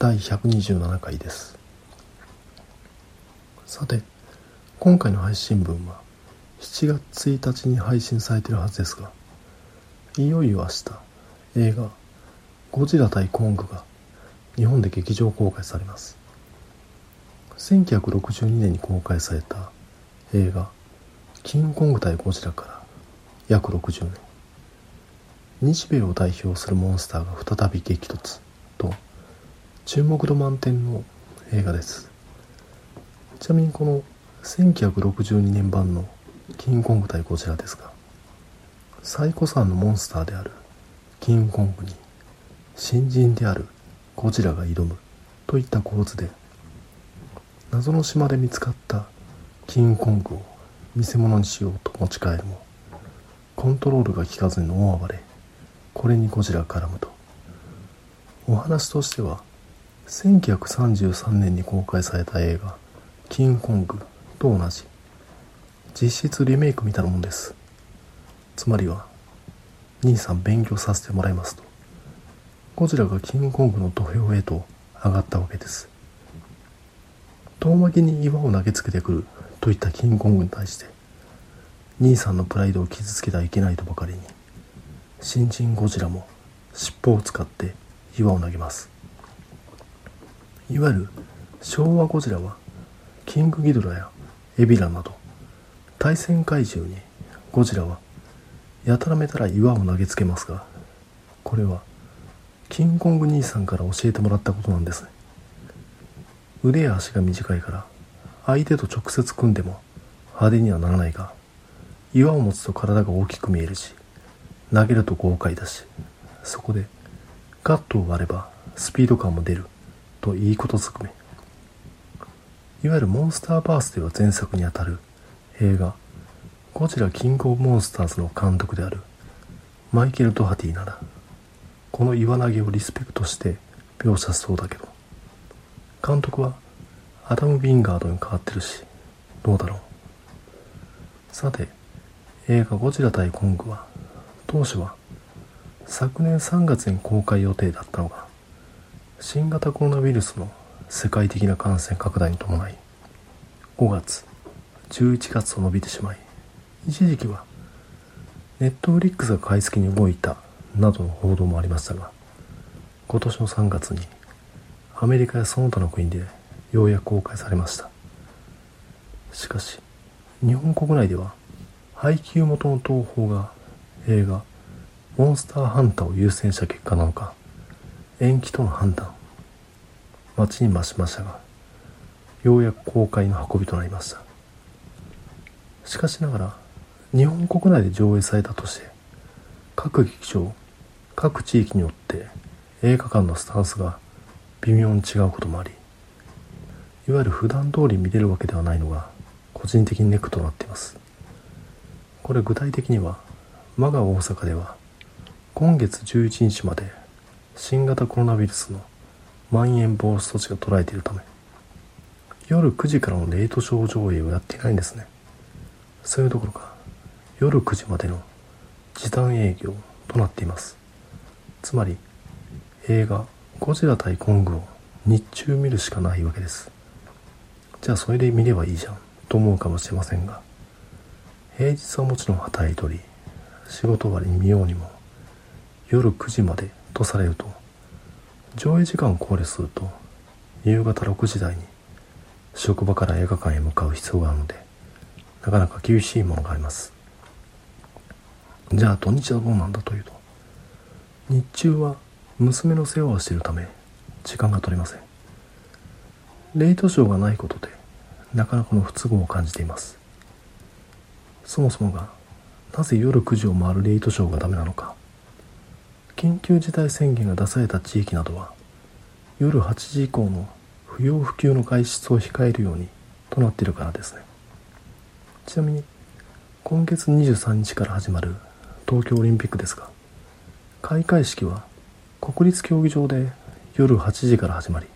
第127回です。さて今回の配信分は7月1日に配信されているはずですがいよいよ明日映画「ゴジラ対コング」が日本で劇場公開されます。1962年に公開された映画「キングコング対ゴジラ」から約60年。日米を代表するモンスターが再び激突と注目度満点の映画です。ちなみにこの1962年版のキングコング対ゴジラですが最古参のモンスターであるキングコングに新人であるゴジラが挑むといった構図で謎の島で見つかったキングコングを見せ物にしようと持ち帰るもコントロールが効かずに大暴れこれにゴジラが絡むと。お話としては1933年に公開された映画「キングコング」と同じ。実質リメイクみたいなもんです。つまりは兄さん勉強させてもらいますと。ゴジラがキングコングの土俵へと上がったわけです。遠巻きに岩を投げつけてくるといったキングコングに対して兄さんのプライドを傷つけてはいけないとばかりに新人ゴジラも尻尾を使って岩を投げます。いわゆる昭和ゴジラはキングギドラやエビラなど対戦怪獣にゴジラはやたらめたら岩を投げつけますがこれはキングコング兄さんから教えてもらったことなんです腕や足が短いから相手と直接組んでも派手にはならないが岩を持つと体が大きく見えるし投げると豪快だしそこでガットを割ればスピード感も出る。といいことずくめ。いわゆるモンスターバースでは前作にあたる映画「ゴジラキングオブモンスターズ」の監督であるマイケル・ドハティならこの岩投げをリスペクトして描写しそうだけど監督はアダム・ヴィンガードに変わってるしどうだろう。さて映画「ゴジラ対コング」は当初は昨年3月に公開予定だったのが新型コロナウイルスの世界的な感染拡大に伴い5月11月と伸びてしまい一時期はネットフリックスが買い付けに動いたなどの報道もありましたが今年の3月にアメリカやその他の国でようやく公開されました。しかし日本国内では配給元の東宝が映画「モンスターハンター」を優先した結果なのか延期との判断待ちに待ちましたがようやく公開の運びとなりました。しかしながら日本国内で上映されたとして各劇場各地域によって映画館のスタンスが微妙に違うこともありいわゆる普段通り見れるわけではないのが個人的にネックとなっています。これ具体的には我が大阪では今月11日まで新型コロナウイルスのまん延防止措置が捉えているため夜9時からのレートショー上映をやっていないんですね。それどころか。夜9時までの時短営業となっています。つまり映画「ゴジラ対コング」を日中見るしかないわけです。じゃあそれで見ればいいじゃんと思うかもしれませんが平日はもちろん働いており仕事終わりに見ようにも夜9時までとされると上映時間を考慮すると夕方6時台に職場から映画館へ向かう必要があるのでなかなか厳しいものがあります。じゃあ土日はどうなんだというと日中は娘の世話をしているため時間が取れません。レイトショーがないことでなかなかの不都合を感じています。そもそもがなぜ夜9時を回るレイトショーがダメなのか緊急事態宣言が出された地域などは夜8時以降の不要不急の外出を控えるようにとなっているからですね。ちなみに今月23日から始まる東京オリンピックですが開会式は国立競技場で夜8時から始まり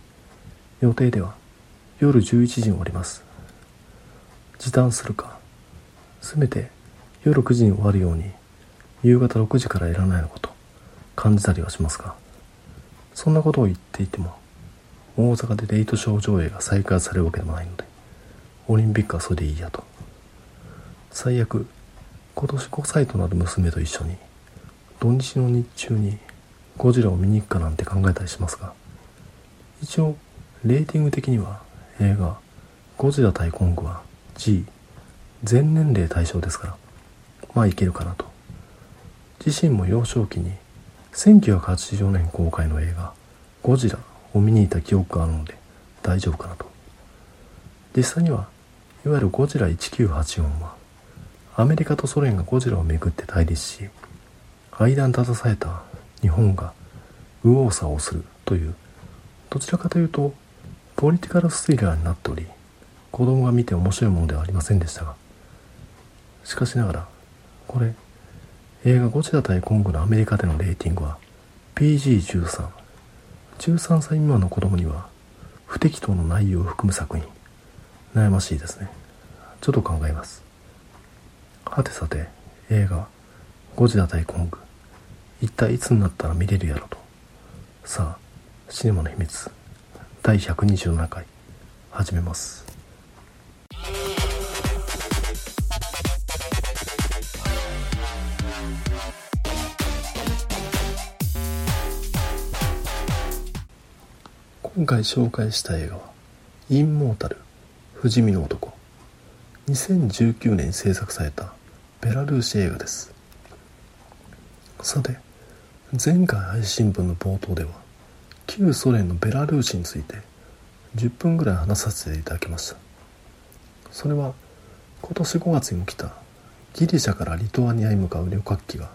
予定では夜11時に終わります。時短するかせめて夜9時に終わるように夕方6時からやらないのかと。感じたりはしますがそんなことを言っていても大阪でレイトショー上映が再開されるわけでもないのでオリンピックはそれでいいやと。最悪今年5歳となる娘と一緒に土日の日中にゴジラを見に行くかなんて考えたりしますが一応レーティング的には映画ゴジラ対コングは G 全年齢対象ですからまあいけるかなと。自身も幼少期に1980年公開の映画ゴジラを見に行った記憶があるので大丈夫かなと。実際にはいわゆるゴジラ1984はアメリカとソ連がゴジラをめぐって対立し間に立たされた日本が右往左往するというどちらかというとポリティカルスリラーになっており子供が見て面白いものではありませんでしたがしかしながらこれ映画「ゴジラ対コング」のアメリカでのレーティングは PG13 13歳未満の子供には不適当な内容を含む作品。悩ましいですね。ちょっと考えます。はてさて映画「ゴジラ対コング」一体いつになったら見れるやろと。さあシネマの秘密。第127回始めます。今回紹介した映画は「インモータル不死身の男」2019年に制作されたベラルーシ映画です。さて前回配信分の冒頭では旧ソ連のベラルーシについて10分ぐらい話させていただきました。それは今年5月に起きたギリシャからリトアニアに向かう旅客機が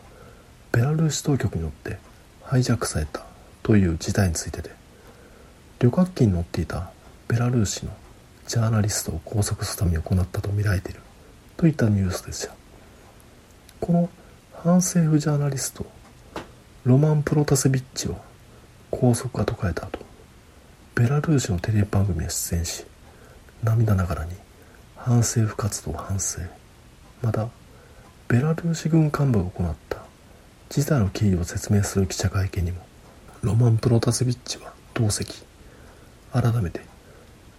ベラルーシ当局によってハイジャックされたという事態についてで旅客機に乗っていたベラルーシのジャーナリストを拘束するために行ったとみられているといったニュースでした。この反政府ジャーナリストロマン・プロタセビッチは拘束が解かれた後ベラルーシのテレビ番組に出演し涙ながらに反政府活動を反省またベラルーシ軍幹部が行った事態の経緯を説明する記者会見にもロマン・プロタセビッチは同席。改めて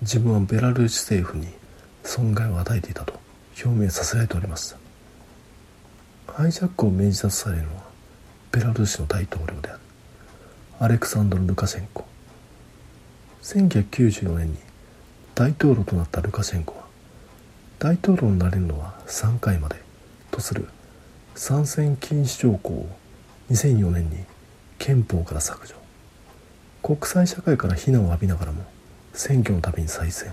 自分はベラルーシ政府に損害を与えていたと表明させられておりましたハイジャックを命じたとされるのはベラルーシの大統領である。アレクサンドル・ルカシェンコ。1994年に大統領となったルカシェンコは大統領になれるのは3回までとする参戦禁止条項を2004年に憲法から削除。国際社会から非難を浴びながらも選挙のたびに再選。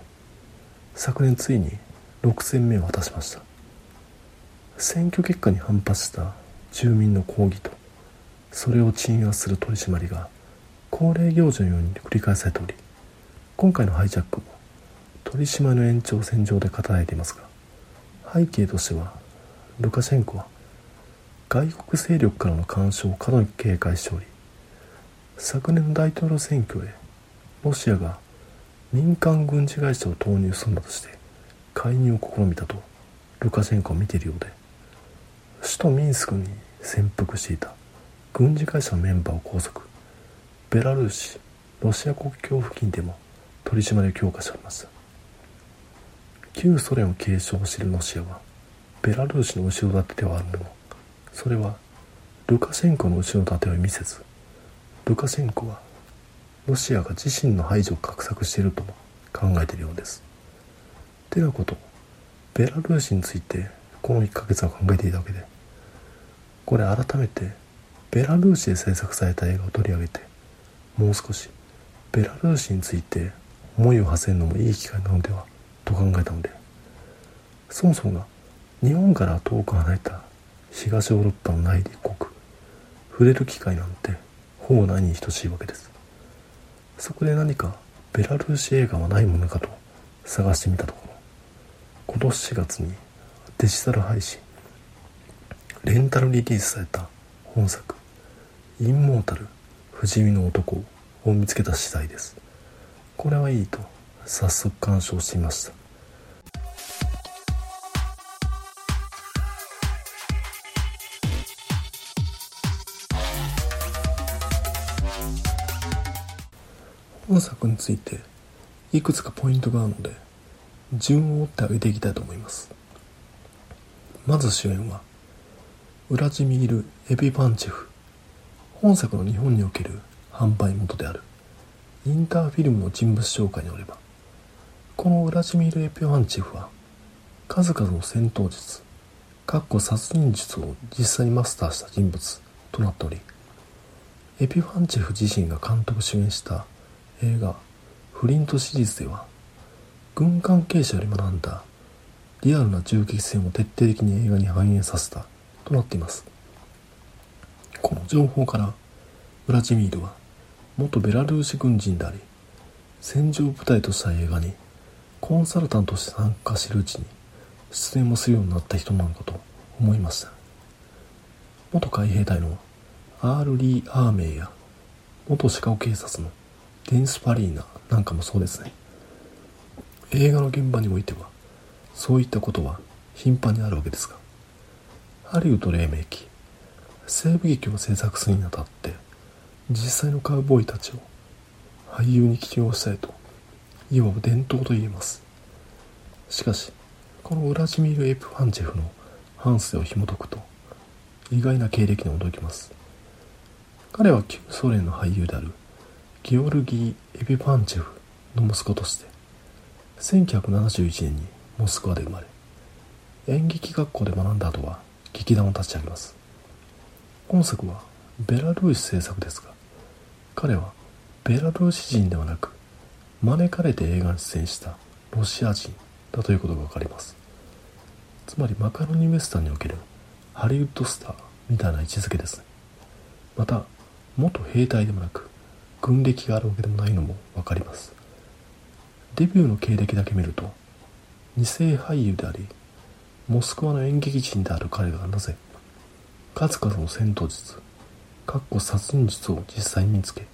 昨年ついに6戦目を果たしました。選挙結果に反発した住民の抗議とそれを鎮圧する取り締まりが恒例行事のように繰り返されており今回のハイジャックも取り締まりの延長線上で語られていますが背景としてはルカシェンコは外国勢力からの干渉を過度に警戒しており昨年の大統領選挙へロシアが民間軍事会社を投入するなどして介入を試みたとルカシェンコは見ているようで首都ミンスクに潜伏していた軍事会社のメンバーを拘束。ベラルーシロシア国境付近でも取り締まりを強化しております。旧ソ連を継承しているロシアはベラルーシの後ろ盾ではあるもの。それはルカシェンコの後ろ盾を見せずルカシェンコはロシアが自身の排除を画策しているとも考えているようです。てなことベラルーシについてこの1ヶ月は考えていたわけでこれ改めてベラルーシで制作された映画を取り上げてもう少しベラルーシについて思いを馳せるのもいい機会なのではと考えたのでそもそもが日本から遠く離れた東ヨーロッパの内陸国触れる機会なんてほぼないに等しいわけです。そこで何かベラルーシ映画はないものかと探してみたところ今年4月にデジタル配信レンタルリリースされた本作「インモータル不死身の男」を見つけた次第です。これはいいと早速鑑賞してみました。本作についていくつかポイントがあるので順を追ってあげていきたいと思います。まず主演はウラジミール・エビパンチェフ。本作の日本における販売元であるインターフィルムの人物紹介によればこのウラジミール・エピファンチェフは数々の戦闘術かっこ殺人術を実際にマスターした人物となっておりエピファンチェフ自身が監督主演した映画「フリント」シリーズでは軍関係者より学んだリアルな銃撃戦を徹底的に映画に反映させたとなっています。この情報からウラジミールは元ベラルーシ軍人であり戦場部隊とした映画にコンサルタントとして参加してるうちに出演もするようになった人なのかと思いました。元海兵隊のアール・リー・アーメイや元シカゴ警察のデンス・パリーナ。なんかもそうですね。映画の現場においてはそういったことは頻繁にあるわけですがハリウッド黎明期西部劇を制作するにあたって実際のカウボーイたちを俳優に起用したいといわば伝統と言えます。しかしこのウラジミール・エプファンチェフの半生を紐解くと意外な経歴に驚きます。彼は旧ソ連の俳優であるギオルギー・エピパンチェフの息子として1971年にモスクワで生まれ演劇学校で学んだ後は劇団を立ち上げます。今作はベラルーシ制作ですが彼はベラルーシ人ではなく招かれて映画に出演したロシア人だということが分かります。つまりマカロニウエスタンにおけるハリウッドスターみたいな位置づけですね。また元兵隊でもなく軍歴があるわけでもないのも分かります。デビューの経歴だけ見ると二世俳優でありモスクワの演劇人である彼がなぜ数々の戦闘術かっこ殺人術を実際に見つけ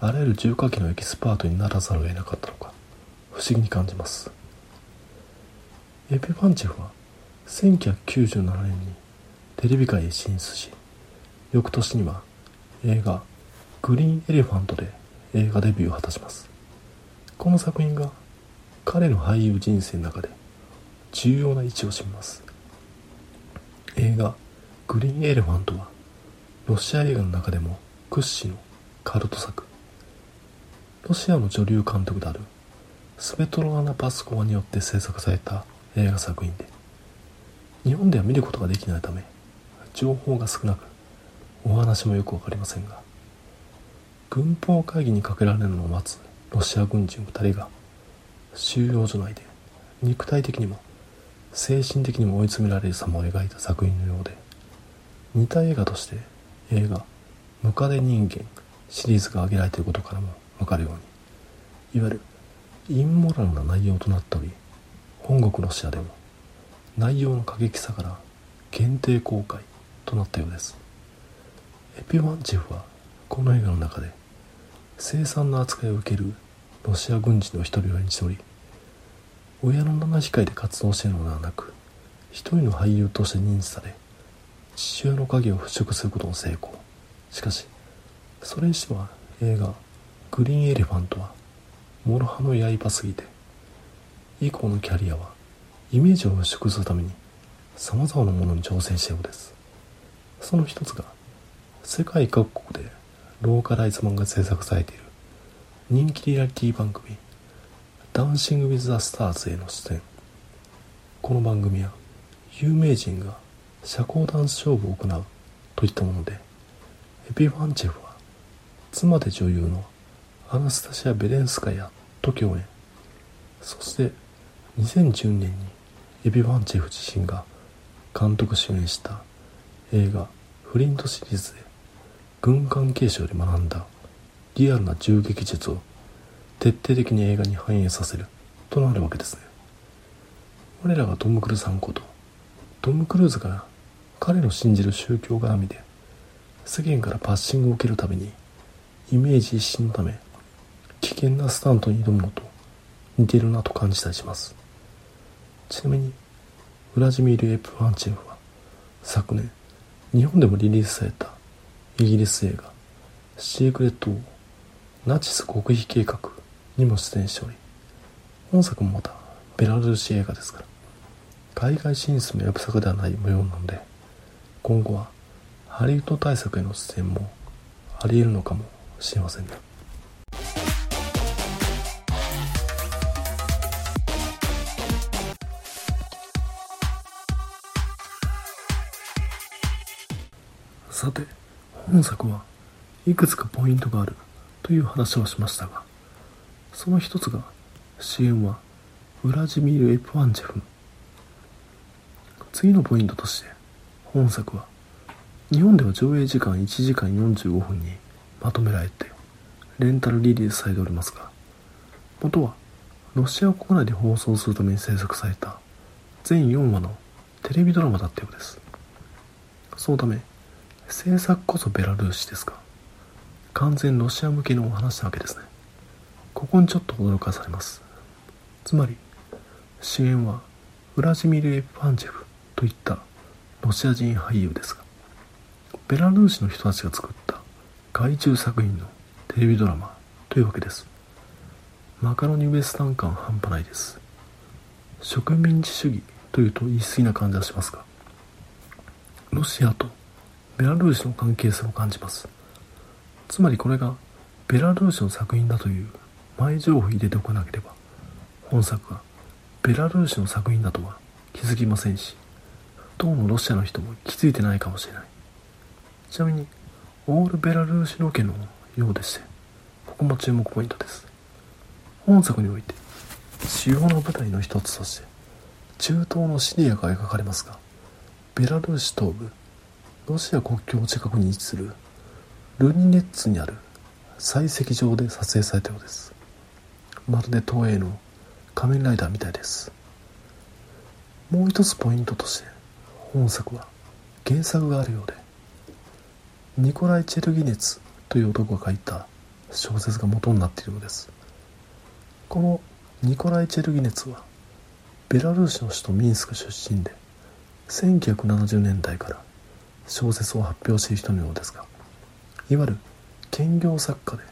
あらゆる重火器のエキスパートにならざるを得なかったのか不思議に感じます。エピ・パンチェフは1997年にテレビ界へ進出し翌年には映画グリーンエレファントで映画デビューを果たします。この作品が彼の俳優人生の中で重要な位置を占めます。映画グリーンエレファントはロシア映画の中でも屈指のカルト作。ロシアの女流監督であるスベトロアナ・パスコワによって制作された映画作品で日本では見ることができないため情報が少なくお話もよく分かりませんが軍法会議にかけられるのを待つロシア軍人2人が収容所内で肉体的にも精神的にも追い詰められる様を描いた作品のようで似た映画として映画「ムカデ人間」シリーズが挙げられていることからも分かるようにいわゆるインモラルな内容となっており本国ロシアでも内容の過激さから限定公開となったようです。エピワンチェフはこの映画の中で凄惨な扱いを受けるロシア軍人の一人を演じており親の七光で活動しているのではなく一人の俳優として認知され父親の影を払拭することの成功。しかしそれにしては映画「グリーンエレファント」は諸刃の刃すぎて以降のキャリアはイメージを払拭するために様々なものに挑戦したようです。その一つが世界各国でローカライズ版が制作されている。人気リアリティ番組「ダンシング・ウィズ・ザ・スターズ」への出演。この番組は有名人が社交ダンス勝負を行うといったものでエピファンチェフは妻で女優のアナスタシア・ベレンスカヤと共演。そして2010年にエピファンチェフ自身が監督主演した映画「フリント」シリーズで軍関係者より学んだリアルな銃撃術を徹底的に映画に反映させるとなるわけですね。我らがトム・クルーズさんことトム・クルーズが彼の信じる宗教絡みで世間からパッシングを受けるためにイメージ一新のため危険なスタントに挑むのと似ているなと感じたりします。ちなみにウラジミール・エプワンチェフは昨年日本でもリリースされたイギリス映画「シークレット・ウォーナチス極秘計画」にも出演しており本作もまたベラルーシ映画ですから海外進出もやぶさかではない模様なので今後はハリウッド対策への出演もあり得るのかもしれませんね。さて本作はいくつかポイントがあるという話をしましたがその一つが主演はウラジミール・エプワンチェフ。次のポイントとして本作は日本では上映時間1時間45分にまとめられてレンタルリリースされておりますが元はロシア国内で放送するために制作された全4話のテレビドラマだったようです。そのため制作こそベラルーシですが完全ロシア向けのお話なわけですね。ここにちょっと驚かされます。つまり主演はウラジミル・エプァンチェフといったロシア人俳優ですがベラルーシの人たちが作った外注作品のテレビドラマというわけです。マカロニウエスタン感半端ないです。植民地主義というと言い過ぎな感じがしますがロシアとベラルーシの関係性を感じます。つまりこれがベラルーシの作品だという前情報を入れておかなければ本作がベラルーシの作品だとは気づきませんし当のロシアの人も気づいてないかもしれない。ちなみにオールベラルーシロケのようでしてここも注目ポイントです。本作において主要な舞台の一つとして中東のシリアが描かれますがベラルーシ東部ロシア国境近くに位置するルニネッツにある採石場で撮影されたようです。まるで東映の仮面ライダーみたいです。もう一つポイントとして本作は原作があるようでニコライ・チェルギネツという男が書いた小説が元になっているのです。このニコライ・チェルギネツはベラルーシの首都ミンスク出身で1970年代から小説を発表している人のようですがいわゆる兼業作家で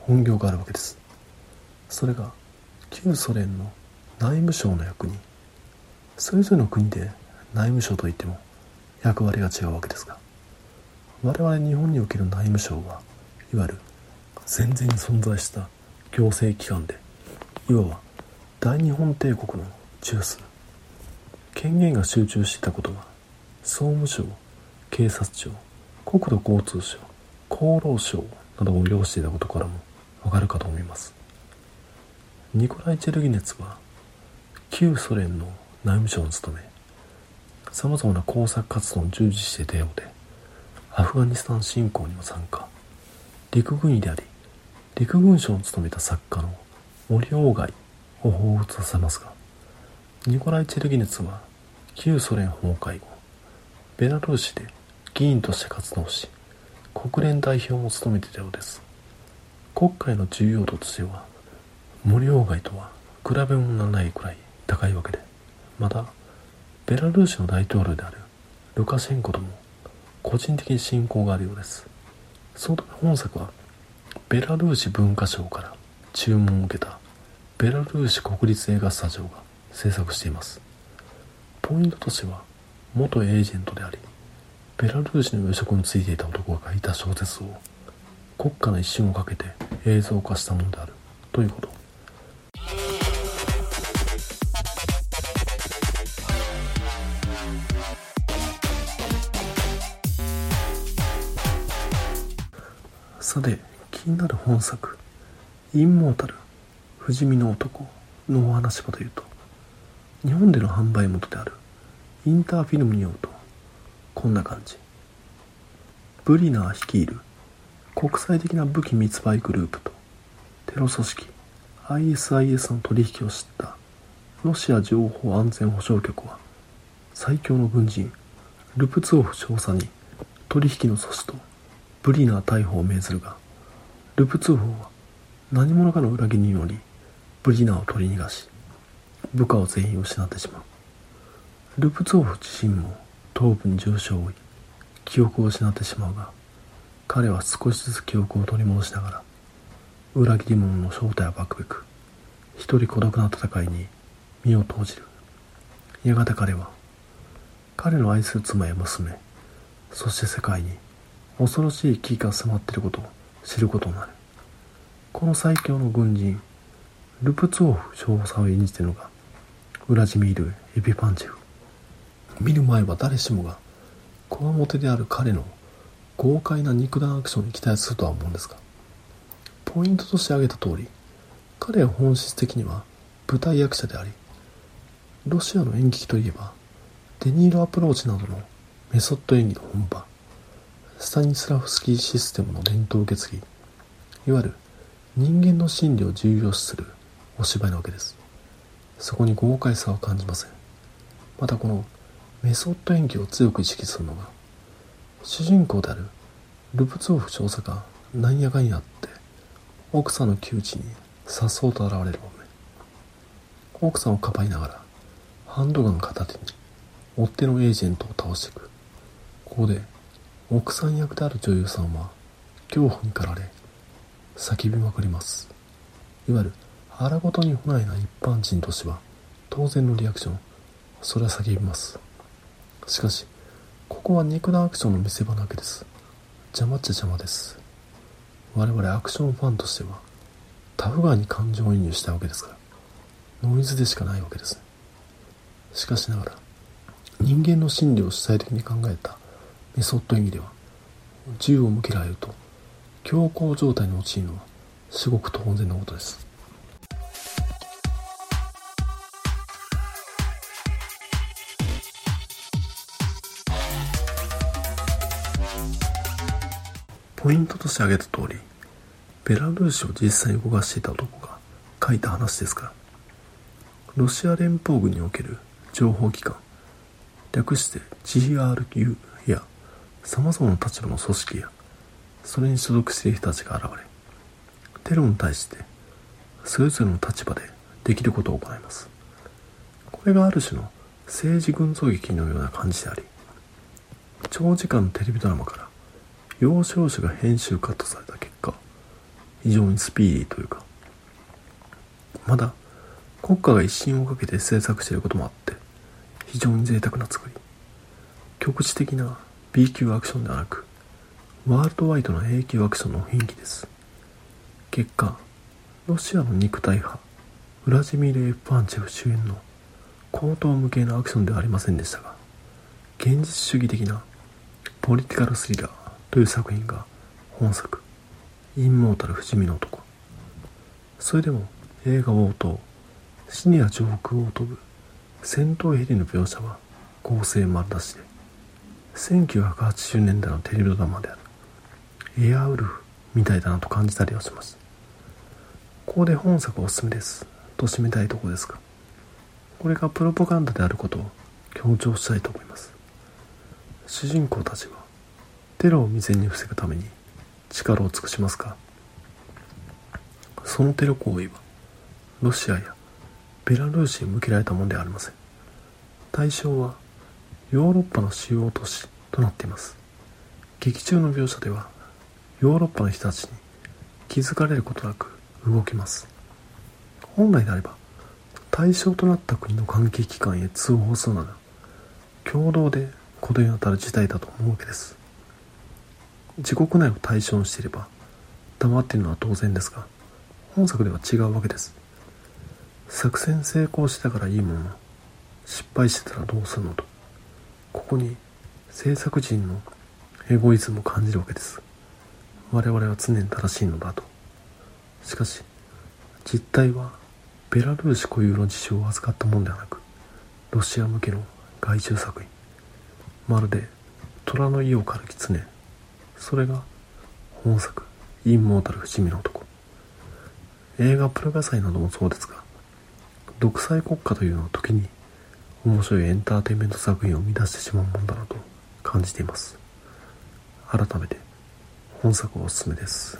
本業があるわけです。それが旧ソ連の内務省の役にそれぞれの国で内務省といっても役割が違うわけですが我々日本における内務省はいわゆる戦前に存在した行政機関でいわば大日本帝国の中枢権限が集中していたことは総務省警察庁国土交通省厚労省などを要していたことからもわかるかと思います。ニコライ・チェルギネツは旧ソ連の内務省に勤めさまざまな工作活動に従事していたようでアフガニスタン侵攻にも参加陸軍医であり陸軍省を務めた作家の森鴎外を彷彿させますがニコライ・チェルギネツは旧ソ連崩壊後ベラルーシで議員として活動し国連代表も務めていたようです。国会の重要度としては森鴎外とは比べ物にならないくらい高いわけでまたベラルーシの大統領であるルカシェンコとも個人的に親交があるようです。そのため本作はベラルーシ文化省から注文を受けたベラルーシ国立映画スタジオが制作しています。ポイントとしては元エージェントでありベラルーシの予職についていた男が書いた小説を国家の一瞬をかけて映像化したものであるということ。さて気になる本作「インモータル不死身の男」のお話はというと日本での販売元であるインターフィルムによるとこんな感じ。ブリナー率いる国際的な武器密売グループとテロ組織 ISIS の取引を知ったロシア情報安全保障局は最強の軍人ルプツォフ少佐に取引の阻止とブリナー逮捕を命ずるがルプツォフは何者かの裏切りによりブリナーを取り逃がし部下を全員失ってしまう。ルプツォフ自身も頭部に重傷を負い記憶を失ってしまうが彼は少しずつ記憶を取り戻しながら裏切り者の正体を暴くべく一人孤独な戦いに身を投じる。やがて彼は彼の愛する妻や娘そして世界に恐ろしい危機が迫っていることを知ることになる。この最強の軍人ルプツォーフ少佐を演じているのがウラジミール・エピパンチェフ。見る前は誰しもがこわもてである彼の豪快な肉弾アクションに期待するとは思うんですがポイントとして挙げた通り彼は本質的には舞台役者でありロシアの演劇といえばデニーロアプローチなどのメソッド演技の本場スタニスラフスキーシステムの伝統を受け継ぎいわゆる人間の心理を重要視するお芝居なわけです。そこに豪快さは感じません。またこのメソッド演技を強く意識するのが主人公であるルブツォフ少佐がなんやかんやって奥さんの窮地にさっそうと現れる場面。奥さんをかばいながらハンドガン片手に追っ手のエージェントを倒していく。ここで奥さん役である女優さんは恐怖に駆られ叫びまくります。いわゆる腹ごとに不内な一般人としては当然のリアクション。それは叫びます。しかしここは肉弾アクションの見せ場なわけです。邪魔っちゃ邪魔です。我々アクションファンとしてはタフガーに感情移入したわけですからノイズでしかないわけですしかしながら人間の心理を主体的に考えたメソッド演技では銃を向けられると強行状態に陥るのは至極当然のことです。ポイントとして挙げた通りベラルーシを実際に動かしていた男が書いた話ですからロシア連邦軍における情報機関略して GRU や様々な立場の組織やそれに所属している人たちが現れテロに対してそれぞれの立場でできることを行います。これがある種の政治群像劇のような感じであり長時間のテレビドラマから要所要所が編集カットされた結果非常にスピーディーというかまだ国家が一心をかけて制作していることもあって非常に贅沢な作り。局地的な B 級アクションではなくワールドワイドな A 級アクションの雰囲気です。結果ロシアの肉体派ウラジミール・エプアンチェフ主演の高等無形なアクションではありませんでしたが現実主義的なポリティカルスリラーという作品が本作「インモータル不死身の男」それでも映画冒頭シニア上空を飛ぶ戦闘ヘリの描写は合成丸出しで1980年代のテレビドラマである。エアウルフみたいだなと感じたりはします。ここで本作おすすめです。と締めたいところですがこれがプロパガンダであることを強調したいと思います。主人公たちはテロを未然に防ぐために力を尽くしますか？そのテロ行為はロシアやベラルーシに向けられたものではありません。対象はヨーロッパの主要都市となっています。劇中の描写ではヨーロッパの人たちに気づかれることなく動きます。本来であれば対象となった国の関係機関へ通報するなど共同でことに当たる事態だと思うわけです。自国内を対象にしていれば黙っているのは当然ですが本作では違うわけです。作戦成功してたからいいもの失敗してたらどうするのとここに制作陣のエゴイズムを感じるわけです。我々は常に正しいのだと。しかし実態はベラルーシ固有の事象を扱ったものではなくロシア向けの外注作品まるで虎の意を狩る狐それが本作インモータル不死身の男。映画プラガ祭などもそうですが独裁国家というのは時に面白いエンターテインメント作品を生み出してしまうもんだなと感じています。改めて本作おすすめです。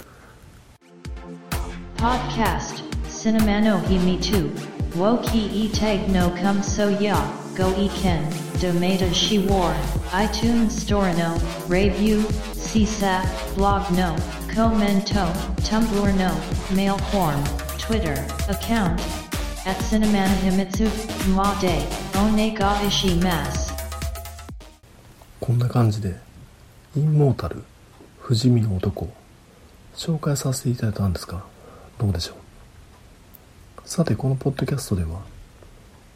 Podcast Cinema no Himi 2 Woki e tag no come so ya Go e ken Domata she war iTunes Store no Review CSAP Blog no Commento Tumblr no Mail form Twitter account at Cinemana Himitsu Ma de Onega Ishimas. こんな感じでインモータル不死身の男紹介させていただいたんですがどうでしょうさてこのポッドキャストでは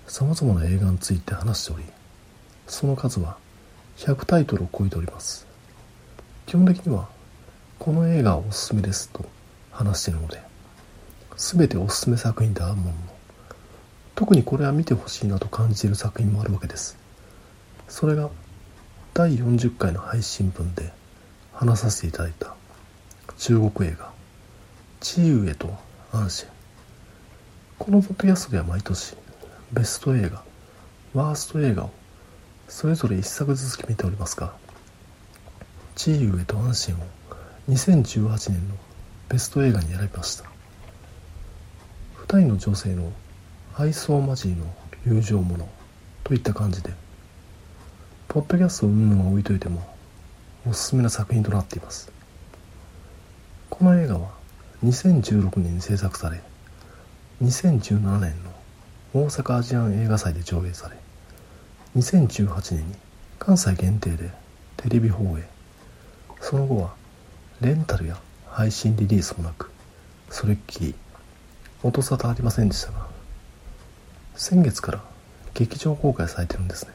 様々な映画について話しておりその数は100タイトルを超えております。基本的にはこの映画はおすすめですと話しているので全ておすすめ作品であるものの特にこれは見てほしいなと感じている作品もあるわけです。それが第40回の配信分で話させていただいた中国映画「チーウエとアンシェ」このポッドキャストでは毎年ベスト映画ワースト映画をそれぞれ1作ずつ決めておりますが「チーウエとアンシェン」を2018年のベスト映画に選びました。2人の女性の愛想交じりの友情ものといった感じでポッドキャストを云々は置いといてもおすすめな作品となっています。この映画は2016年に制作され2017年の大阪アジアン映画祭で上映され2018年に関西限定でテレビ放映。その後はレンタルや配信リリースもなくそれっきり音沙汰ありませんでしたが先月から劇場公開されてるんですね。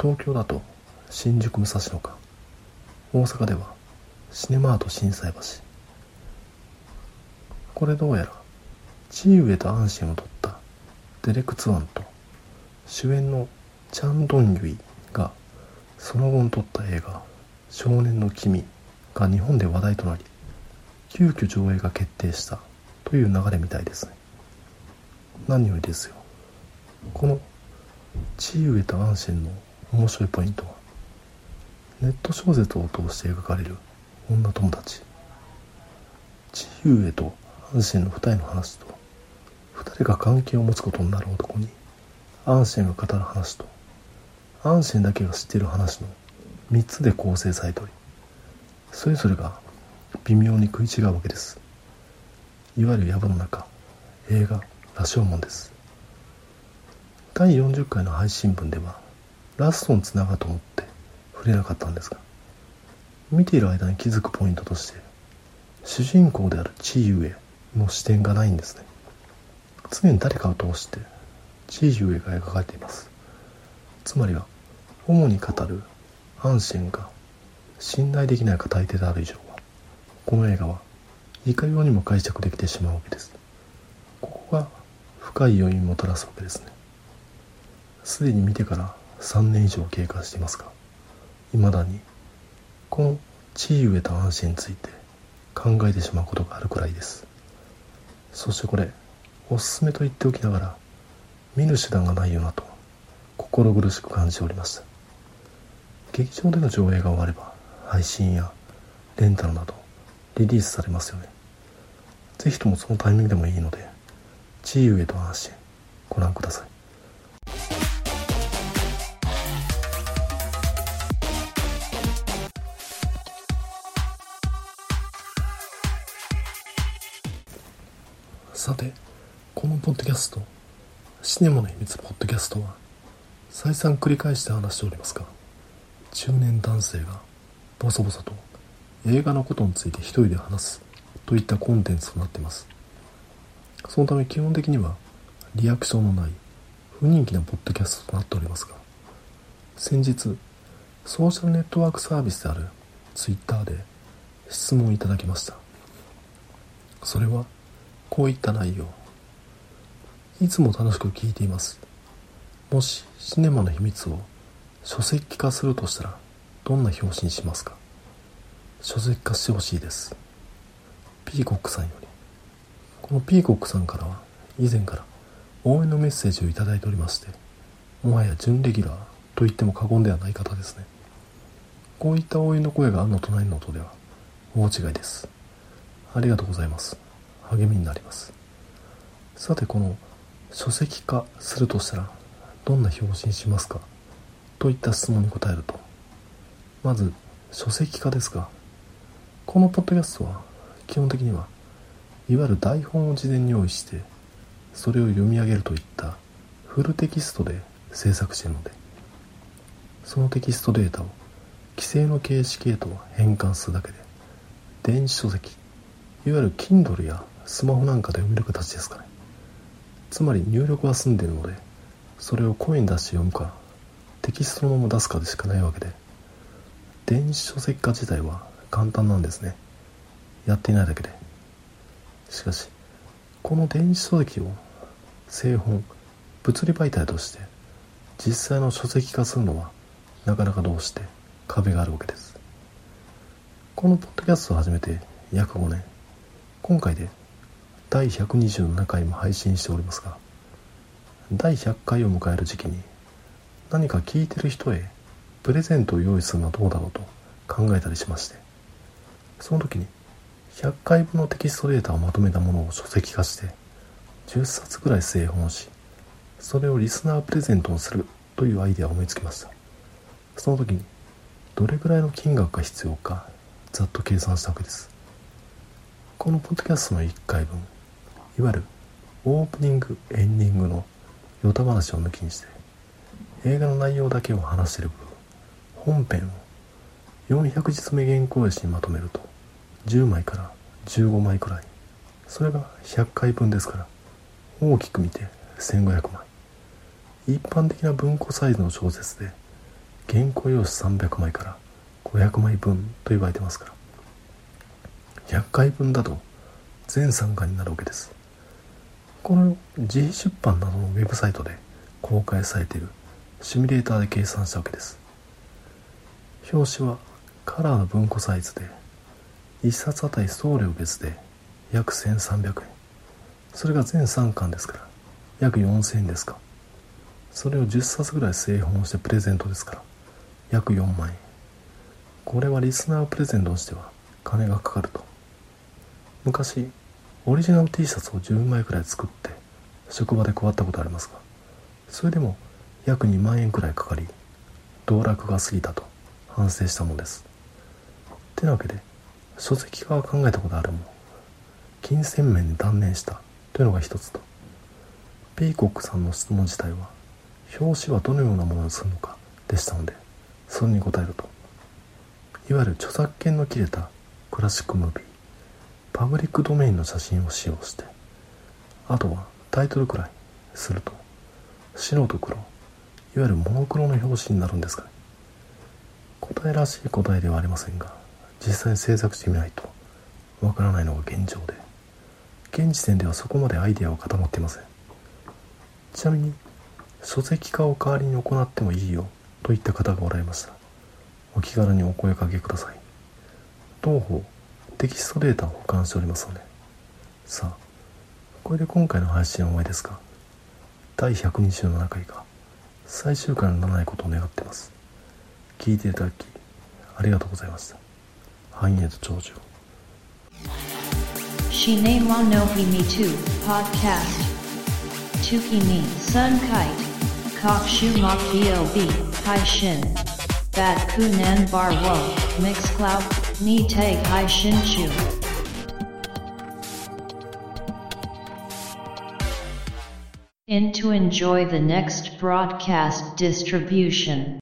東京だと新宿武蔵野か大阪ではシネマート心斎橋。これどうやらチーユエとアンシェンを撮った。デレク・ツァンと主演のチョウ・ドンユイがその後に撮った映画「少年の君」が日本で話題となり急遽上映が決定した。という流れみたいですね。何よりですよ。このチーユエとアンシェンの面白いポイントはネット小説を通して描かれる。女友達。チーウェとアンシェンの二人の話と二人が関係を持つことになる男にアンシェンが語る話とアンシェンだけが知っている話の3つで構成されておりそれぞれが微妙に食い違うわけです。いわゆる藪の中映画羅生門です。第40回の配信分ではラストにつながると思って触れなかったんですが見ている間に気づくポイントとして主人公であるチーユエの視点がないんですね。常に誰かを通してチーユエが描かれています。つまりは主に語るアンシェンが信頼できない語り手である以上はこの映画はいかようにも解釈できてしまうわけです。ここが深い余韻をもたらすわけですね。すでに見てから3年以上経過していますが未だにこの地位上と安心について考えてしまうことがあるくらいです。そしてこれおすすめと言っておきながら見る手段がないよなと心苦しく感じておりました劇場での上映が終われば配信やレンタルなどリリースされますよね。ぜひともそのタイミングでもいいので地位上と安心。ご覧ください。さてこのポッドキャストシネマの秘密ポッドキャストは再三繰り返して話しておりますが中年男性がボソボソと映画のことについて一人で話すといったコンテンツとなっています。そのため基本的にはリアクションのない不人気なポッドキャストとなっておりますが先日ソーシャルネットワークサービスである Twitter で質問いただきました。それはこういった内容。いつも楽しく聞いています。もしシネマの秘密を書籍化するとしたらどんな表紙にしますか？書籍化してほしいです。ピーコックさんより。このピーコックさんからは以前から応援のメッセージを頂いておりましてもはや準レギュラーと言っても過言ではない方ですね。こういった応援の声があるの隣の音では大違いです。ありがとうございます。励みになります。さてこの書籍化するとしたらどんな表紙にしますか？といった質問に答えるとまず書籍化ですがこのポッドキャストは基本的にはいわゆる台本を事前に用意してそれを読み上げるといったフルテキストで制作しているのでそのテキストデータを規制の形式へと変換するだけで電子書籍いわゆる Kindle やスマホなんかで読める形ですかね。つまり入力は済んでいるのでそれを声に出して読むかテキストのまま出すかでしかないわけで電子書籍化自体は簡単なんですね。やっていないだけで。しかしこの電子書籍を製本物理媒体として実際の書籍化するのはなかなかどうして壁があるわけです。このポッドキャストを始めて約5年。今回で第127回も配信しておりますが第100回を迎える時期に何か聞いてる人へプレゼントを用意するのはどうだろうと考えたりしましてその時に100回分のテキストデータをまとめたものを書籍化して10冊ぐらい製本しそれをリスナープレゼントをするというアイデアを思いつきました。その時にどれぐらいの金額が必要かざっと計算したわけです。このポッドキャストの1回分いわゆるオープニングエンディングのヨタ話を抜きにして映画の内容だけを話している部分本編を400字目原稿用紙にまとめると10枚から15枚くらいそれが100回分ですから大きく見て1500枚。一般的な文庫サイズの小説で原稿用紙300枚から500枚分と言われてますから100回分だと全3巻になるわけです。この自費出版などのウェブサイトで公開されているシミュレーターで計算したわけです表紙はカラーの文庫サイズで1冊あたり送料別で約1300円それが全3巻ですから約4000円ですかそれを10冊ぐらい製本してプレゼントですから約4万円これはリスナープレゼントとしては金がかかると昔オリジナル T シャツを10枚くらい作って職場で配ったことありますがそれでも約2万円くらいかかり道楽が過ぎたと反省したものです。てなわけで書籍化は考えたことあるも金銭面で断念した。というのが一つとピーコックさんの質問自体は表紙はどのようなものにするのかでしたのでそれに答えるといわゆる著作権の切れたクラシックムービー。パブリックドメインの写真を使用してあとはタイトルくらいすると白と黒いわゆるモノクロの表紙になるんですかね。答えらしい答えではありませんが実際に制作してみないとわからないのが現状で現時点ではそこまでアイデアは固まっていません。ちなみに書籍化を代わりに行ってもいいよといった方がおられました。お気軽にお声かけください。当方テキストデータを保管しておりますのでさあこれで今回の配信は終わりですが第127回が最終回にならないことを願っています聞いていただきありがとうございました繁栄と長寿 Shine wa no himi tu podcast. Tukimi sun kite. Kokshu makio b hai shin. Bat kunan bar wo mix cloud ni tag hai shin chu. In to enjoy the next broadcast distribution.